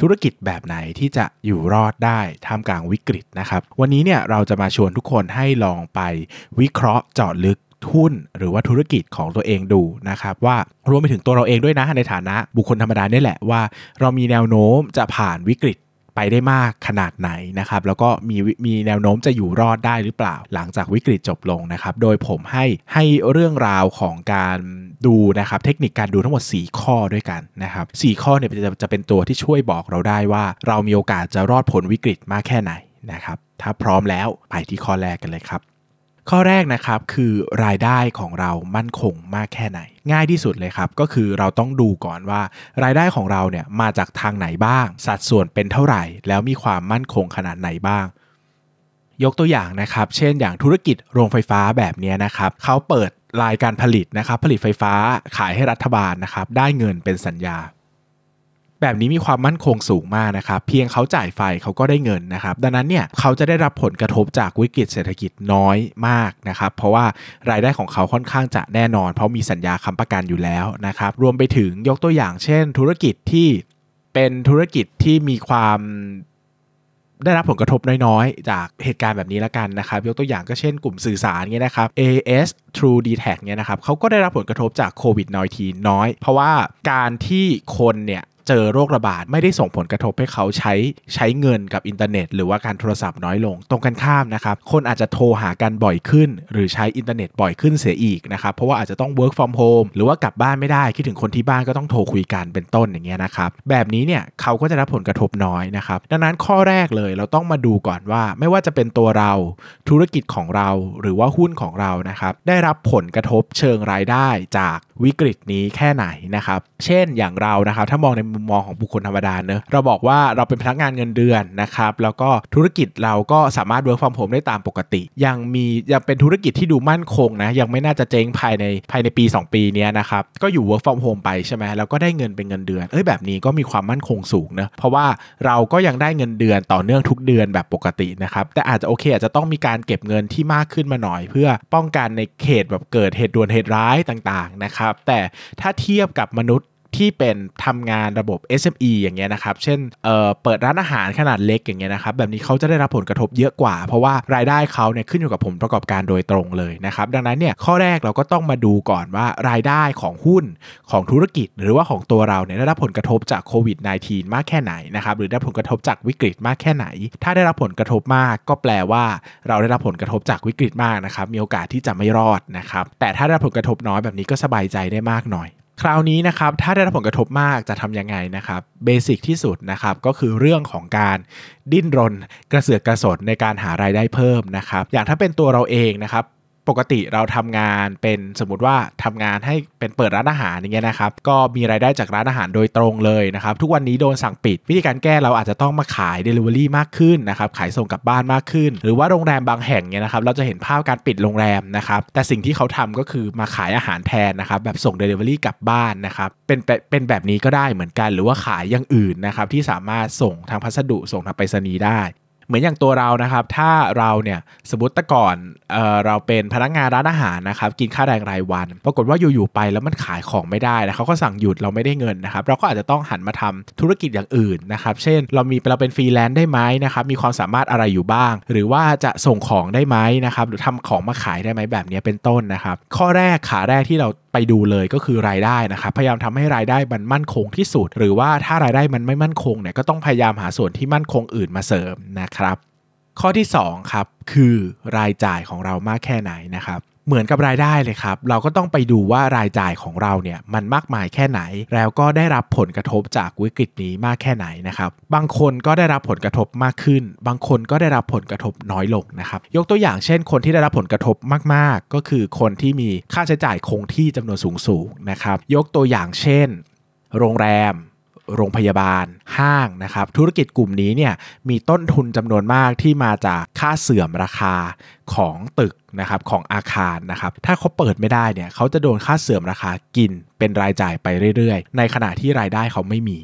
ธุรกิจแบบไหนที่จะอยู่รอดได้ท่ามกลางวิกฤตนะครับ วันนี้เนี่ยเราจะมาชวนทุกคนให้ลองไปวิเคราะห์เจาะลึกหุ้นหรือว่าธุรกิจของตัวเองดูนะครับว่ารวมไปถึงตัวเราเองด้วยนะในฐานะบุคคลธรรมดาเนี่ยแหละว่า เรามีแนวโน้มจะผ่านวิกฤต ไปได้มากขนาดไหนนะครับ แล้วก็มีมีแนวโน้มจะอยู่รอดได้หรือเปล่า หลังจากวิกฤตจบลงนะครับ โดยผมให้ให้เรื่องราวของการดูนะครับเทคนิคการดูทั้งหมด 4 ข้อด้วยกันนะครับ4ข้อเนี่ยจะจะเป็นตัวที่ช่วยบอกเราได้ว่า เรามีโอกาสจะรอดผลวิกฤตมากแค่ไหนนะครับ ถ้าพร้อมแล้วไปที่ข้อแรกกันเลยครับ ข้อแรกนะครับคือรายได้ของเรามั่นคงมากแค่ไหน ง่ายที่สุดเลยครับก็คือเราต้องดูก่อนว่ารายได้ของเราเนี่ยมาจากทางไหนบ้าง สัดส่วนเป็นเท่าไหร่ แล้วมีความมั่นคงขนาดไหนบ้างยกตัวอย่างนะครับ เช่น อย่างธุรกิจโรงไฟฟ้าแบบนี้นะครับ เขาเปิดรายการผลิตนะครับ ผลิตไฟฟ้าขายให้รัฐบาลนะครับ ได้เงินเป็นสัญญา แบบนี้มีความมั่นคงสูงมากนะครับ เพียงเขาจ่ายไฟเขาก็ได้เงินนะครับ ดังนั้นเนี่ยเขาจะได้รับผลกระทบจากวิกฤตเศรษฐกิจน้อยมากนะครับ เพราะว่ารายได้ของเขาค่อนข้างจะแน่นอน เพราะมีสัญญาค้ำประกันอยู่แล้วนะครับ รวมไปถึงยกตัวอย่างเช่น ธุรกิจที่เป็นธุรกิจที่มีความได้รับผลกระทบน้อยๆ จากเหตุการณ์แบบนี้ละกันนะครับ ยกตัวอย่างก็เช่นกลุ่มสื่อสารเงี้ยนะครับ AS True d t a c เนี่ยนะครับเขาก็ได้รับผลกระทบจากโควิด -19 น้อย เพราะว่าการที่คนเนี่ย เจอโรคระบาดไม่ได้ส่งผลกระทบให้เขาใช้ใช้เงินกับอินเทอร์เน็ต หรือว่าการโทรศัพท์น้อยลง ตรงกันข้ามนะครับ คนอาจจะโทรหากันบ่อยขึ้น หรือใช้อินเทอร์เน็ตบ่อยขึ้นเสียอีกนะครับ เพราะว่าอาจจะต้อง work from home หรือว่ากลับบ้านไม่ได้คิดถึงคนที่บ้านก็ต้องโทรคุยกันเป็นต้นอย่างเงี้ยนะครับแบบนี้เนี่ยเขาก็จะรับผลกระทบน้อยนะครับดังนั้นข้อแรกเลยเราต้องมาดูก่อนว่า ไม่ว่าจะเป็นตัวเราธุรกิจของเราหรือว่าหุ้นของเรานะครับได้รับผลกระทบเชิงรายได้จากวิกฤตนี้แค่ไหนนะครับเช่นอย่างเรานะครับถ้ามองในมุมมองของบุคคลธรรมดาเนอะเราบอกว่าเราเป็นพนักงานเงินเดือนนะครับแล้วก็ธุรกิจเราก็สามารถ work from home ได้ตามปกติ ยังมียังเป็นธุรกิจที่ดูมั่นคงนะยังไม่น่าจะเจ๊งภายในภายในปี 2 ปีเนี้ยนะครับก็อยู่ work from home ไปใช่ไหมแล้วก็ได้เงินเป็นเงินเดือนเอ้ยแบบนี้ก็มีความมั่นคงสูงนะเพราะว่าเราก็ยังได้เงินเดือนต่อเนื่องทุกเดือนแบบปกตินะครับแต่อาจจะโอเคอาจจะต้องมีการเก็บเงินที่มากขึ้นมาหน่อย เพื่อป้องกันในเขตแบบเกิดเหตุด่วนเหตุร้ายต่างๆนะครับแต่ถ้าเทียบกับมนุษย์ ที่เป็นทำงานระบบ SME อย่างเงี้ยนะครับ เช่นเเปิดร้านอาหารขนาดเล็กอย่างเงี้ยนะครับ แบบนี้เขาจะได้รับผลกระทบเยอะกว่า เพราะว่ารายได้เขาเนี่ยขึ้นอยู่กับผลประกอบการโดยตรงเลยนะครับ ดังนั้นเนี่ยข้อแรกเราก็ต้องมาดูก่อนว่ารายได้ของหุ้นของธุรกิจ หรือว่าของตัวเราเนี่ยได้รับผลกระทบจากโควิด -19 มากแค่ไหนนะครับ หรือได้ผลกระทบจากวิกฤตมากแค่ไหน ถ้าได้รับผลกระทบมาก ก็แปลว่า เราได้รับผลกระทบจากวิกฤตมากนะครับ มีโอกาสที่จะไม่รอดนะครับ แต่ถ้าได้รับผลกระทบน้อยแบบนี้ก็สบายใจได้มากหน่อย คราวนี้นะครับถ้าได้รับผลกระทบมากจะทำยังไงนะครับเบสิกที่สุดนะครับก็คือเรื่องของการดิ้นรนกระเสือกกระสนในการหารายได้เพิ่มนะครับอย่างถ้าเป็นตัวเราเองนะครับ ปกติเราทำงานเป็นสมมติว่าทำงานให้เป็นเปิดร้านอาหารอย่างเงี้ยนะครับก็มีรายได้จากร้านอาหารโดยตรงเลยนะครับทุกวันนี้โดนสั่งปิด วิธีการแก้เราอาจจะต้องมาขาย Delivery มากขึ้นนะครับขายส่งกลับบ้านมากขึ้น หรือว่าโรงแรมบางแห่งเนี่ยนะครับเราจะเห็นภาพการปิดโรงแรมนะครับแต่สิ่งที่เขาทำก็คือมาขายอาหารแทนนะครับแบบส่ง Delivery กลับบ้านนะครับเป็นเป็นแบบนี้ก็ได้เหมือนกัน หรือว่าขายอย่างอื่นนะครับที่สามารถส่งทางพัสดุส่งทางไปรษณีย์ได้ เหมือนอย่างตัวเรานะครับ ถ้าเราเนี่ยสมมติแต่ก่อนเออเราเป็นพนักงานร้านอาหารนะครับกินค่าแรงรายวัน ปรากฏว่าอยู่ๆไปแล้วมันขายของไม่ได้นะเขาก็สั่งหยุดเราไม่ได้เงินนะครับ เราก็อาจจะต้องหันมาทำธุรกิจอย่างอื่นนะครับ เช่น เรามีเราเป็นฟรีแลนซ์ได้ไหมนะครับมีความสามารถอะไรอยู่บ้าง หรือว่าจะส่งของได้ไหมนะครับหรือทำของมาขายได้ไหมแบบนี้เป็นต้นนะครับ ข้อแรกขาแรกที่เราไปดูเลยก็คือรายได้นะครับพยายามทำให้รายได้มันมั่นคงที่สุด หรือว่าถ้ารายได้มันไม่มั่นคงเนี่ยก็ต้องพยายามหาส่วนที่มั่นคงอื่นมาเสริมนะครับข้อที่2ครับคือรายจ่ายของเรามากแค่ไหนนะครับเหมือนกับรายได้เลยครับ เราก็ต้องไปดูว่ารายจ่ายของเราเนี่ยมันมากมายแค่ไหน แล้วก็ได้รับผลกระทบจากวิกฤตนี้มากแค่ไหนนะครับบางคนก็ได้รับผลกระทบมากขึ้น บางคนก็ได้รับผลกระทบน้อยลงนะครับยกตัวอย่างเช่น คนที่ได้รับผลกระทบมากๆ ก็คือคนที่มีค่าใช้จ่ายคงที่จำนวนสูงๆนะครับยกตัวอย่างเช่น โรงแรม โรงพยาบาลห้างนะครับ ธุรกิจกลุ่มนี้เนี่ยมีต้นทุนจำนวนมากที่มาจากค่าเสื่อมราคาของตึกนะครับของอาคารนะครับ ถ้าเขาเปิดไม่ได้เนี่ยเขาจะโดนค่าเสื่อมราคากินเป็นรายจ่ายไปเรื่อยๆ ในขณะที่รายได้เขาไม่มี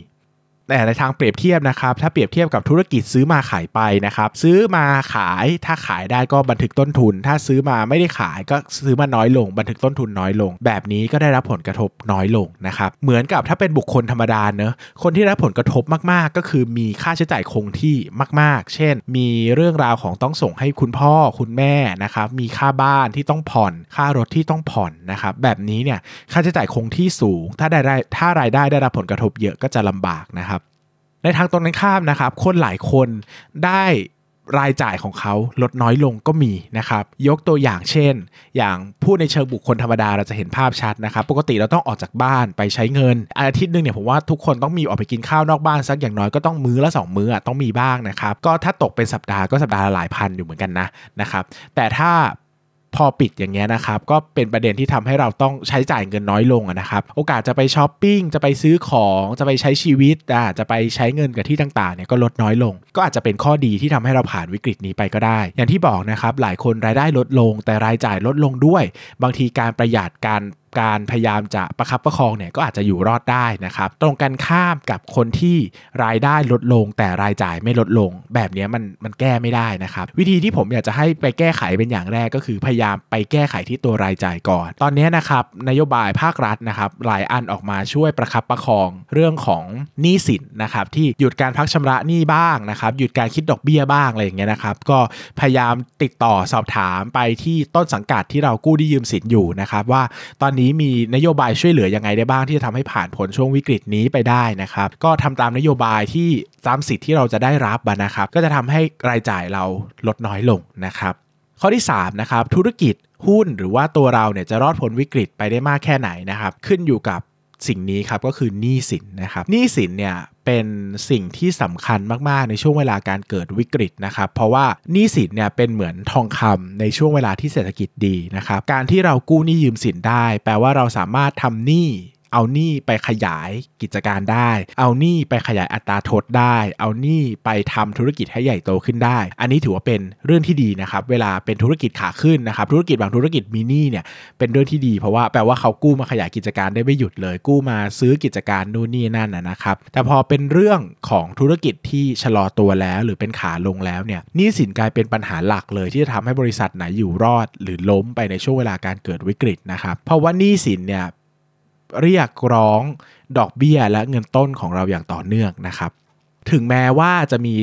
แต่ในทางเปรียบเทียบนะครับถ้าเปรียบเทียบกับธุรกิจซื้อมาขายไปนะครับซื้อมาขายถ้าขายได้ก็บันทึกต้นทุน ถ้าซื้อมาไม่ได้ขายก็ซื้อมาน้อยลง บันทึกต้นทุนน้อยลง แบบนี้ก็ได้รับผลกระทบน้อยลงนะครับเหมือนกับถ้าเป็นบุคคลธรรมดาเนอะคนที่รับผลกระทบมากๆ ก็คือมีค่าใช้จ่ายคงที่มาก ๆ เช่น มีเรื่องราวของต้องส่งให้คุณพ่อคุณแม่นะครับมีค่าบ้านที่ต้องผ่อน ค่ารถที่ต้องผ่อนนะครับแบบนี้เนี่ยค่าใช้จ่ายคงที่สูง ถ้าได้ถ้ารายได้ได้รับผลกระทบเยอะก็จะลำบากนะครับ ในทางตรงกันข้ามนะครับ คนหลายคนได้รายจ่ายของเขาลดน้อยลงก็มีนะครับ ยกตัวอย่างเช่น อย่างพูดในเชิงบุคคลธรรมดาเราจะเห็นภาพชัดนะครับ ปกติเราต้องออกจากบ้านไปใช้เงิน อาทิตย์หนึ่งเนี่ยผมว่าทุกคนต้องมีออกไปกินข้าวนอกบ้านสักอย่างน้อยก็ต้องมื้อละ 2 มื้อต้องมีบ้างนะครับ ก็ถ้าตกเป็นสัปดาห์ก็สัปดาห์ละหลายพันอยู่เหมือนกันนะนะครับ แต่ถ้า พอปิดอย่างเงี้ยนะครับก็เป็นประเด็นที่ทำให้เราต้องใช้จ่ายเงินน้อยลงนะครับโอกาสจะไปช้อปปิ้งจะไปซื้อของจะไปใช้ชีวิตอ่าจะไปใช้เงินกับที่ต่างๆเนี่ยก็ลดน้อยลง ก็อาจจะเป็นข้อดีที่ทำให้เราผ่านวิกฤตนี้ไปก็ได้ อย่างที่บอกนะครับหลายคนรายได้ลดลง แต่รายจ่ายลดลงด้วย บางทีการประหยัดการ การพยายามจะประคับประคองเนี่ยก็อาจจะอยู่รอดได้นะครับ ตรงกันข้ามกับคนที่รายได้ลดลง แต่รายจ่ายไม่ลดลง แบบนี้มันมันแก้ไม่ได้นะครับ วิธีที่ผมอยากจะให้ไปแก้ไขเป็นอย่างแรกก็คือพยายามไปแก้ไขที่ตัวรายจ่ายก่อน ตอนนี้นะครับนโยบายภาครัฐนะครับหลายอันออกมาช่วยประคับประคองเรื่องของหนี้สินนะครับที่หยุดการพักชำระหนี้บ้างนะครับหยุดการคิดดอกเบี้ยบ้างอะไรอย่างเงี้ยนะครับก็พยายามติดต่อสอบถามไปที่ต้นสังกัดที่เรากู้ที่ยืมสินอยู่นะครับว่าตอนนี้มีนโยบายช่วยเหลือยังไงได้บ้างที่จะทำให้ผ่านผลช่วงวิกฤตนี้ไปได้นะครับ ก็ทำตามนโยบายที่ตามสิทธิ์ที่เราจะได้รับนะครับ ก็จะทำให้รายจ่ายเราลดน้อยลงนะครับ ข้อที่3นะครับธุรกิจหุ้นหรือว่าตัวเราเนี่ยจะรอดพ้นวิกฤตไปได้มากแค่ไหนนะครับ ขึ้นอยู่กับ สิ่งนี้ครับก็คือหนี้สินนะครับหนี้สินเนี่ยเป็นสิ่งที่สำคัญมาก ๆ ในช่วงเวลาการเกิดวิกฤตนะครับ เพราะว่าหนี้สินเนี่ยเป็นเหมือนทองคำในช่วงเวลาที่เศรษฐกิจดีนะครับ การที่เรากู้หนี้ยืมสินได้ แปลว่าเราสามารถทำหนี้ เอาหนี้ไปขยายกิจการได้ เอาหนี้ไปขยายอัตราโทษได้ เอาหนี้ไปทำธุรกิจให้ใหญ่โตขึ้นได้ อันนี้ถือว่าเป็นเรื่องที่ดีนะครับ เวลาเป็นธุรกิจขาขึ้นนะครับ ธุรกิจบางธุรกิจมีหนี้เนี่ยเป็นเรื่องที่ดีเพราะว่าแปลว่าเขากู้มาขยายกิจการได้ไม่หยุดเลย กู้มาซื้อกิจการนู่นนี่นั่นนะนะครับ แต่พอเป็นเรื่องของธุรกิจที่ชะลอตัวแล้ว หรือเป็นขาลงแล้วเนี่ยหนี้สินกลายเป็นปัญหาหลักเลยที่จะทำให้บริษัทไหนอยู่รอด หรือล้มไปในช่วงเวลาการเกิดวิกฤตนะครับ เพราะว่าหนี้สินเนี่ย เรียกร้องดอกเบี้ยและเงินต้นของเราอย่างต่อเนื่องนะครับ ถึงแม้ว่าจะมี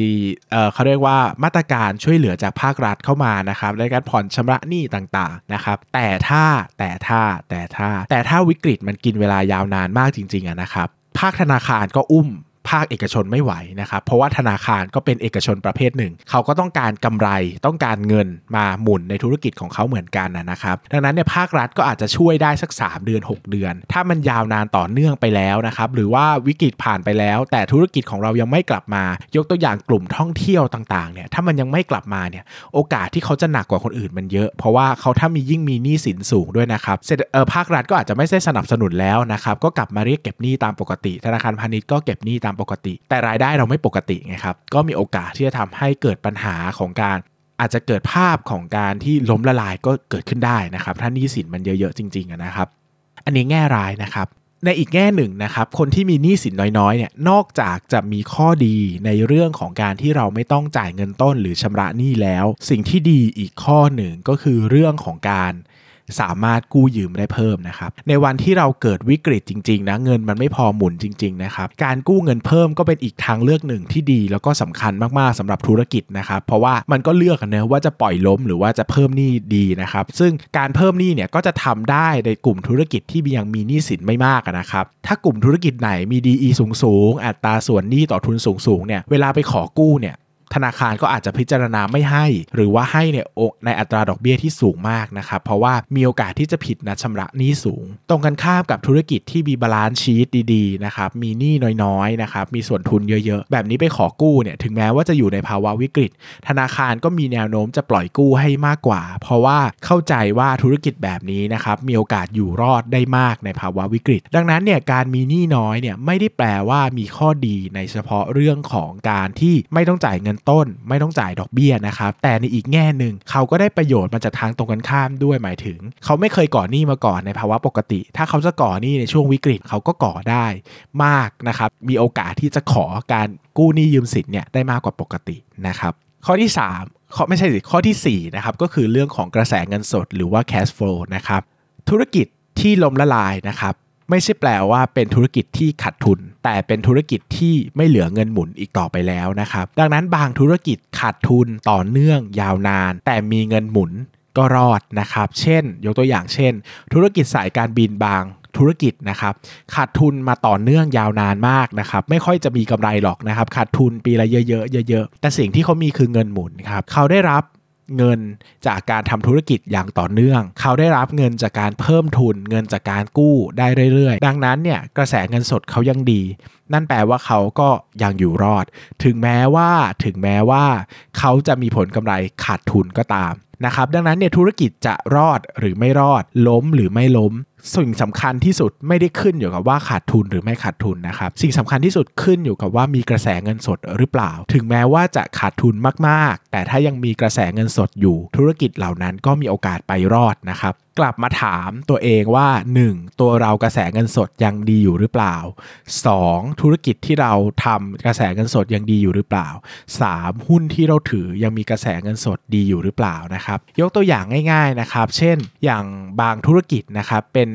เเขาเรียกว่ามาตรการช่วยเหลือจากภาครัฐเข้ามานะครับในการผ่อนชำระหนี้ต่างๆนะครับ แต่ถ้าแต่ถ้าแต่ถ้าแต่ถ้าวิกฤตมันกินเวลายาวนานมากจริงๆนะครับภาคธนาคารก็อุ้ม ภาคเอกชนไม่ไหวนะครับเพราะว่าธนาคารก็เป็นเอกชนประเภทหนึ่ง เขาก็ต้องการกำไรต้องการเงินมาหมุนในธุรกิจของเขาเหมือนกันนะครับ ดังนั้นเนี่ยภาครัฐก็อาจจะช่วยได้สัก 3 เดือน 6 เดือน ถ้ามันยาวนานต่อเนื่องไปแล้วนะครับหรือว่าวิกฤตผ่านไปแล้ว แต่ธุรกิจของเรายังไม่กลับมา ยกตัวอย่างกลุ่มท่องเที่ยวต่างๆเนี่ยถ้ามันยังไม่กลับมาเนี่ยโอกาสที่เขาจะหนักกว่าคนอื่นมันเยอะ เพราะว่าเขาถ้ามียิ่งมีหนี้สินสูงด้วยนะครับเศรษฐเออภาครัฐก็อาจจะไม่ได้สนับสนุนแล้วนะครับก็กลับมาเรียกเก็บหนี้ตามปกติ ธนาคารพาณิชย์ก็เก็บหนี้ตามปกติ แต่รายได้เราไม่ปกติไงครับก็มีโอกาสที่จะทำให้เกิดปัญหาของการอาจจะเกิดภาพของการที่ล้มละลายก็เกิดขึ้นได้นะครับ ถ้าหนี้สินมันเยอะๆจริงๆนะครับ อันนี้แง่ร้ายนะครับ ในอีกแง่หนึ่งนะครับ คนที่มีหนี้สินน้อยๆเนี่ยนอกจากจะมีข้อดีในเรื่องของการที่เราไม่ต้องจ่ายเงินต้นหรือชำระหนี้แล้ว สิ่งที่ดีอีกข้อหนึ่งก็คือเรื่องของการ สามารถกู้ยืมได้เพิ่มนะครับในวันที่เราเกิดวิกฤตจริงๆนะเงินมันไม่พอหมุนจริงๆนะครับการกู้เงินเพิ่มก็เป็นอีกทางเลือกหนึ่งที่ดี แล้วก็สำคัญมากๆสำหรับธุรกิจนะครับเพราะว่ามันก็เลือกนะว่าจะปล่อยล้มหรือว่าจะเพิ่มหนี้ดีนะครับซึ่งการเพิ่มหนี้เนี่ยก็จะทำได้ในกลุ่มธุรกิจที่ยังมีหนี้สินไม่มากนะครับถ้ากลุ่มธุรกิจไหนมี DE สูงๆอัตราส่วนหนี้ต่อทุนสูงๆเนี่ยเวลาไปขอกู้เนี่ย ธนาคารก็อาจจะพิจารณาไม่ให้ หรือว่าให้เนี่ยในอัตราดอกเบี้ยที่สูงมากนะครับเพราะว่ามีโอกาสที่จะผิดนัดชำระหนี้สูง ตรงกันข้ามกับธุรกิจที่มี balance sheet ดีๆนะครับมีหนี้น้อยๆนะครับมีส่วนทุนเยอะๆ แบบนี้ไปขอกู้เนี่ยถึงแม้ว่าจะอยู่ในภาวะวิกฤต ธนาคารก็มีแนวโน้มจะปล่อยกู้ให้มากกว่า เพราะว่าเข้าใจว่าธุรกิจแบบนี้นะครับมีโอกาสอยู่รอดได้มากในภาวะวิกฤต ดังนั้นเนี่ยการมีหนี้น้อยเนี่ยไม่ได้แปลว่ามีข้อดีในเฉพาะเรื่องของการที่ไม่ต้องจ่ายเงินต้นไม่ต้องจ่ายดอกเบี้ยนะครับแต่ในอีกแง่หนึ่งเขาก็ได้ประโยชน์มาจากทางตรงกันข้ามด้วยหมายถึง เขาไม่เคยก่อหนี้มาก่อนในภาวะปกติ ถ้าเขาจะก่อหนี้ในช่วงวิกฤตเขาก็ก่อได้มากนะครับมีโอกาสที่จะขอการกู้หนี้ยืมสินเนี่ยได้มากกว่าปกตินะครับข้อที่ 3 ข้อไม่ใช่สิข้อที่4นะครับก็คือเรื่องของกระแสเงินสดหรือว่า cash flow นะครับธุรกิจที่ล้มละลายนะครับ ไม่ใช่แปลว่าเป็นธุรกิจที่ขาดทุน แต่เป็นธุรกิจที่ไม่เหลือเงินหมุนอีกต่อไปแล้วนะครับ ดังนั้นบางธุรกิจขาดทุนต่อเนื่องยาวนาน แต่มีเงินหมุนก็รอดนะครับ เช่น ยกตัวอย่างเช่น ธุรกิจสายการบินบางธุรกิจนะครับขาดทุนมาต่อเนื่องยาวนานมากนะครับไม่ค่อยจะมีกำไรหรอกนะครับขาดทุนปีละเยอะๆเยอะๆแต่สิ่งที่เขามีคือเงินหมุนครับเขาได้รับ เงินจากการทำธุรกิจอย่างต่อเนื่อง เขาได้รับเงินจากการเพิ่มทุน เงินจากการกู้ได้เรื่อยๆ ดังนั้นเนี่ยกระแสเงินสดเขายังดี นั่นแปลว่าเขาก็ยังอยู่รอด ถึงแม้ว่าถึงแม้ว่า เขาจะมีผลกำไรขาดทุนก็ตาม นะครับดังนั้นเนี่ยธุรกิจจะรอดหรือไม่รอดล้มหรือไม่ล้ม สิ่งสำคัญที่สุดไม่ได้ขึ้นอยู่กับว่าขาดทุนหรือไม่ขาดทุนนะครับสิ่งสำคัญที่สุดขึ้นอยู่กับว่ามีกระแสเงินสดหรือเปล่า ถึงแม้ว่าจะขาดทุนมากๆ แต่ถ้ายังมีกระแสเงินสดอยู่ ธุรกิจเหล่านั้นก็มีโอกาสไปรอดนะครับกลับมาถามตัวเองว่า 1. ตัวเรากระแสเงินสดยังดีอยู่หรือเปล่า 2. ธุรกิจที่เราทำกระแสเงินสดยังดีอยู่หรือเปล่า 3. หุ้นที่เราถือยังมีกระแสเงินสดดีอยู่หรือเปล่านะครับ ยกตัวอย่างง่าย ๆนะครับ เช่น อย่างบางธุรกิจนะครับเป็น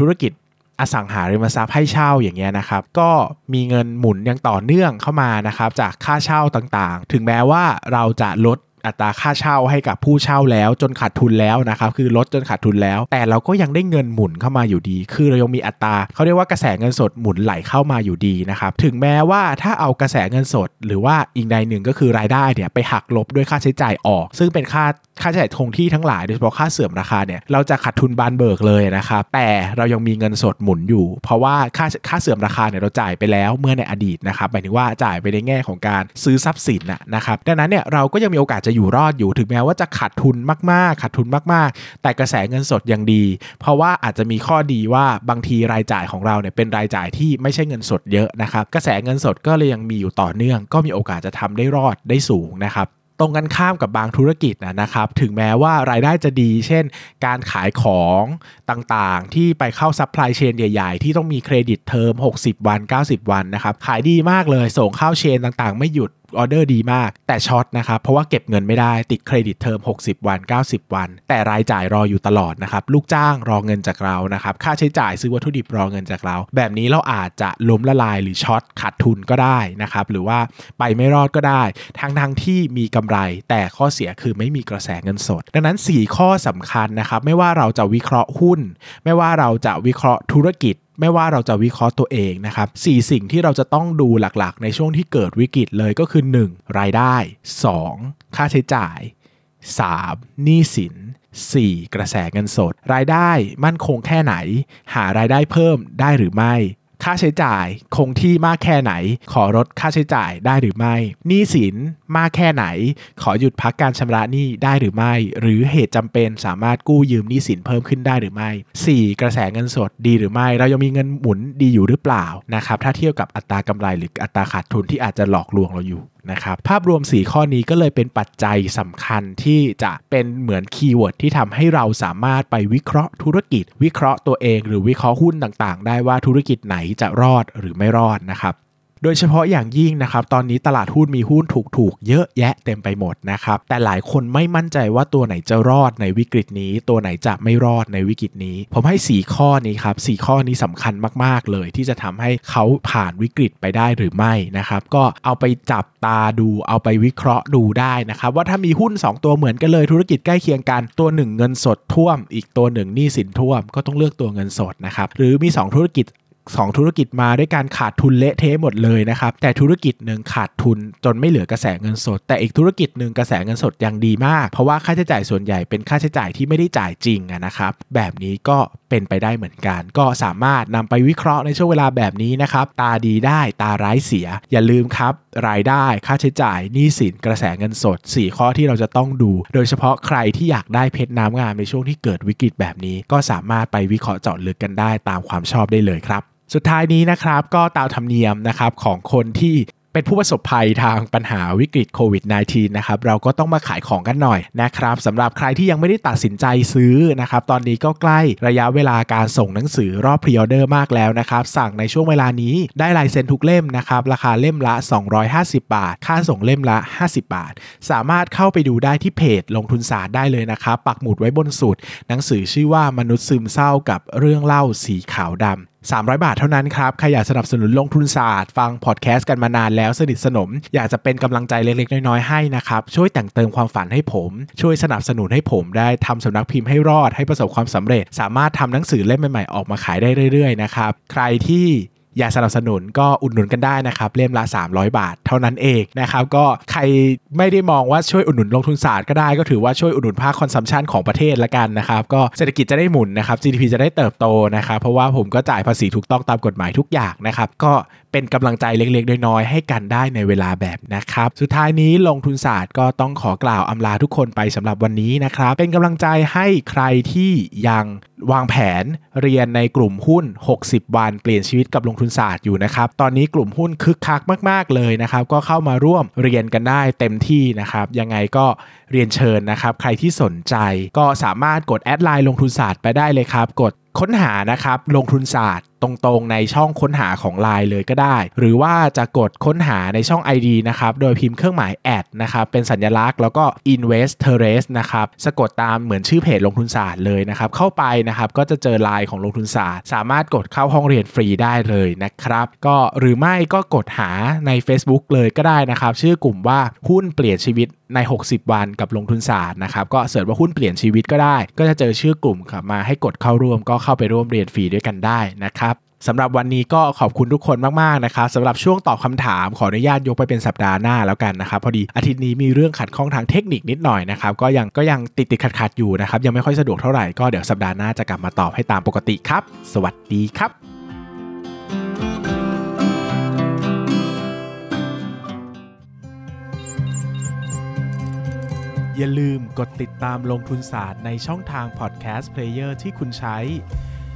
ธุรกิจอสังหาริมทรัพย์ให้เช่าอย่างเงี้ยนะครับ ก็มีเงินหมุนอย่างต่อเนื่องเข้ามานะครับ จากค่าเช่าต่างๆ ถึงแม้ว่าเราจะลด อัตราค่าเช่าให้กับผู้เช่าแล้วจนขาดทุนแล้วนะครับคือลดจนขาดทุนแล้ว แต่เราก็ยังได้เงินหมุนเข้ามาอยู่ดี คือเรายังมีอัตราเขาเรียกว่ากระแสเงินสดหมุนไหลเข้ามาอยู่ดีนะครับถึงแม้ว่าถ้าเอากระแสเงินสด หรือว่าอีกใดหนึ่งก็คือรายได้เนี่ยไปหักลบด้วยค่าใช้จ่ายออก ซึ่งเป็นค่า ค่าใช้จ่ายคงที่ทั้งหลายโดยเฉพาะค่าเสื่อมราคาเนี่ยเราจะขาดทุนบานเบิกเลยนะครับแต่เรายังมีเงินสดหมุนอยู่ เพราะว่าค่าค่าเสื่อมราคาเนี่ยเราจ่ายไปแล้วเมื่อในอดีตนะครับหมายถึงว่าจ่ายไปในแง่ของการซื้อทรัพย์สินนะครับดังนั้นเนี่ยเราก็ยังมีโอกาสจะอยู่รอดอยู่ถึงแม้ว่าจะขาดทุนมากๆขาดทุนมากๆ แต่กระแสเงินสดยังดี เพราะว่าอาจจะมีข้อดีว่าบางทีรายจ่ายของเราเนี่ยเป็นรายจ่ายที่ไม่ใช่เงินสดเยอะนะครับกระแสเงินสดก็เลยยังมีอยู่ต่อเนื่อง ก็มีโอกาสจะทำได้รอดได้สูงนะครับ ตรงกันข้ามกับบางธุรกิจนะครับ ถึงแม้ว่ารายได้จะดี เช่น การขายของต่างๆ ที่ไปเข้า supply chain ใหญ่ๆ ที่ต้องมี credit term 60 วัน 90 วันนะครับ ขายดีมากเลย ส่งเข้า chain ต่างๆ ไม่หยุด ออเดอร์ดีมาก แต่ช็อตนะครับเพราะว่าเก็บเงินไม่ได้ติด credit term 60 วัน 90 วัน แต่รายจ่ายรออยู่ตลอดนะครับลูกจ้างรอเงินจากเรานะครับค่าใช้จ่ายซื้อวัตถุดิบรอเงินจากเรา แบบนี้เราอาจจะล้มละลายหรือช็อตขาดทุนก็ได้นะครับหรือว่าไปไม่รอดก็ได้ทั้งทั้งที่มีกำไร แต่ข้อเสียคือไม่มีกระแสเงินสด ดังนั้น 4 ข้อสำคัญนะครับไม่ว่าเราจะวิเคราะห์หุ้น ไม่ว่าเราจะวิเคราะห์ธุรกิจ ไม่ว่าเราจะวิเคราะห์ตัวเองนะครับสสิ่งที่เราจะต้องดูหลักๆ ในช่วงที่เกิดวิกฤตเลยก็คือ 1. รายได้ 2. ค่าใช้จ่าย 3. หนี้สิน 4. กระแสเงินสด รายได้มั่นคงแค่ไหน หารายได้เพิ่มได้หรือไม่ ค่าใช้จ่ายคงที่มากแค่ไหน ขอลดค่าใช้จ่ายได้หรือไม่หนี้สินมากแค่ไหน ขอหยุดพักการชำระหนี้ได้หรือไม่ หรือเหตุจำเป็นสามารถกู้ยืมหนี้สินเพิ่มขึ้นได้หรือไม่ 4. กระแสเงินสดดีหรือไม่ เรายังมีเงินหมุนดีอยู่หรือเปล่านะครับถ้าเทียบกับอัตรากำไรหรืออัตราขาดทุนที่อาจจะหลอกลวงเราอยู่ นะครับภาพรวม 4 ข้อนี้ก็เลยเป็นปัจจัยสำคัญที่จะเป็นเหมือน keyword ที่ทำให้เราสามารถไปวิเคราะห์ธุรกิจ วิเคราะห์ตัวเอง หรือวิเคราะห์หุ้นต่างๆ ได้ว่าธุรกิจไหนจะรอดหรือไม่รอดนะครับ โดยเฉพาะอย่างยิ่งนะครับ ตอนนี้ตลาดหุ้นมีหุ้นถูกๆ เยอะแยะเต็มไปหมดนะครับ แต่หลายคนไม่มั่นใจว่าตัวไหนจะรอดในวิกฤตนี้ ตัวไหนจะไม่รอดในวิกฤตนี้ ผมให้ 4 ข้อนี้ครับสข้อนี้สำคัญมากๆเลย ที่จะทำให้เขาผ่านวิกฤตไปได้หรือไม่นะครับ ก็เอาไปจับตาดูเอาไปวิเคราะห์ดูได้นะครับ ว่าถ้ามีหุ้น 2 ตัวเหมือนกันเลยธุรกิจใกล้เคียงกันตัวหนึ่งเงินสดท่วม อีกตัวหนึ่งหนี้สินท่วมก็ต้องเลือกตัวเงินสดนะครับหรือมี 2 ธุรกิจ 2 ธุรกิจมาด้วยการขาดทุนเละเทะหมดเลยนะครับ แต่ธุรกิจหนึ่งขาดทุนจนไม่เหลือกระแสเงินสด แต่อีกธุรกิจหนึ่งกระแสเงินสดยังดีมาก เพราะว่าค่าใช้จ่ายส่วนใหญ่เป็นค่าใช้จ่ายที่ไม่ได้จ่ายจริงนะครับ แบบนี้ก็เป็นไปได้เหมือนกัน ก็สามารถนำไปวิเคราะห์ในช่วงเวลาแบบนี้นะครับ ตาดีได้ตาร้ายเสีย อย่าลืมครับ รายได้ค่าใช้จ่ายหนี้สินกระแสเงินสด 4 ข้อที่เราจะต้องดู โดยเฉพาะใครที่อยากได้เพชรน้ำงามในช่วงที่เกิดวิกฤตแบบนี้ ก็สามารถไปวิเคราะห์เจาะลึกกันได้ตามความชอบได้เลยครับ สุดท้ายนี้นะครับก็ตามธรรมเนียมนะครับของคนที่เป็นผู้ประสบภัยทางปัญหาวิกฤตโควิด -19 นะครับเราก็ต้องมาขายของกันหน่อยนะครับสำหรับใครที่ยังไม่ได้ตัดสินใจซื้อนะครับตอนนี้ก็ใกล้ระยะเวลาการส่งหนังสือรอบ pre-order มากแล้วนะครับสั่งในช่วงเวลานี้ได้ลายเซ็นทุกเล่มนะครับราคาเล่มละ 250 บาท ค่าส่งเล่มละ 50 บาท สามารถเข้าไปดูได้ที่เพจลงทุนศาสตร์ได้เลยนะครับปักหมุดไว้บนสุด หนังสือชื่อว่ามนุษย์ซึมเศร้ากับเรื่องเล่าสีขาวดำ300 บาทเท่านั้นครับ ใครอยากสนับสนุนลงทุนศาสตร์ ฟังพอดแคสต์กันมานานแล้วสนิทสนม อยากจะเป็นกำลังใจเล็ก ๆ น้อย ๆ ให้นะครับ ช่วยแต่งเติมความฝันให้ผม ช่วยสนับสนุนให้ผมได้ทำสำนักพิมพ์ให้รอดให้ประสบความสำเร็จ สามารถทำหนังสือเล่มใหม่ ๆ ออกมาขายได้เรื่อย ๆ นะครับ ใครที่ อยากสนับสนุนก็อุดหนุนกันได้นะครับเล่มละ 300 บาท เท่านั้นเองนะครับก็ใครไม่ได้มองว่าช่วยอุดหนุนลงทุนศาสตร์ก็ได้ก็ถือว่าช่วยอุดหนุนภาค consumption ของประเทศละกันนะครับก็เศรษฐกิจจะได้หมุนนะครับ GDP จะได้เติบโตนะครับเพราะว่าผมก็จ่ายภาษีถูกต้องตามกฎหมายทุกอย่างนะครับก็เป็นกำลังใจเล็กๆน้อยๆให้กันได้ในเวลาแบบนะครับสุดท้ายนี้ลงทุนศาสตร์ก็ต้องขอกล่าวอำลาทุกคนไปสำหรับวันนี้นะครับเป็นกำลังใจให้ใครที่ยังวางแผนเรียนในกลุ่มหุ้น 60 วันเปลี่ยนชีวิตกับลงทุนศาสตร์อยู่นะครับ ตอนนี้กลุ่มหุ้นคึกคักมาก ๆ เลยนะครับ ก็เข้ามาร่วมเรียนกันได้เต็มที่นะครับ ยังไงก็เรียนเชิญนะครับ ใครที่สนใจก็สามารถกดแอดไลน์ลงทุนศาสตร์ไปได้เลยครับ กดค้นหานะครับลงทุนศาสตร์ตรงๆในช่องค้นหาของ Line เลยก็ได้ หรือว่าจะกดค้นหาในช่อง ID นะครับ โดยพิมพ์เครื่องหมายแอดนะครับ เป็นสัญลักษณ์แล้วก็ Invest t e r r a c e นะครับ สะกดตามเหมือนชื่อเพจลงทุนศาสตร์เลยนะครับ เข้าไปนะครับ ก็จะเจอ Line ของลงทุนศาสตร์ สามารถกดเข้าห้องเรียนฟรีได้เลยนะครับ ก็หรือไม่ก็กดหาใน Facebook เลยก็ได้นะครับ ชื่อกลุ่มว่าหุ้นเปลี่ยนชีวิตใน 60 วันกับลงทุนศาสตร์นะครับ ก็เสิร์ชว่าหุ้นเปลี่ยนชีวิตก็ได้ ก็จะเจอชื่อกลุ่มครับมาให้กดเข้าร่วมก็เข้าไปร่วมเรียนฟรีด้วยกันได้นะครับ สำหรับวันนี้ก็ขอบคุณทุกคนมากๆนะครับสำหรับช่วงตอบคำถามขออนุญาตยกไปเป็นสัปดาห์หน้าแล้วกันนะครับพอดีอาทิตย์นี้มีเรื่องขัดข้องทางเทคนิคนิดหน่อยนะครับก็ยังก็ยังติดติดขัดขัดอยู่นะครับยังไม่ค่อยสะดวกเท่าไหร่ก็เดี๋ยวสัปดาห์หน้าจะกลับมาตอบให้ตามปกติครับ สวัสดีครับ อย่าลืมกดติดตามลงทุนศาสตร์ในช่องทาง podcast player ที่คุณใช้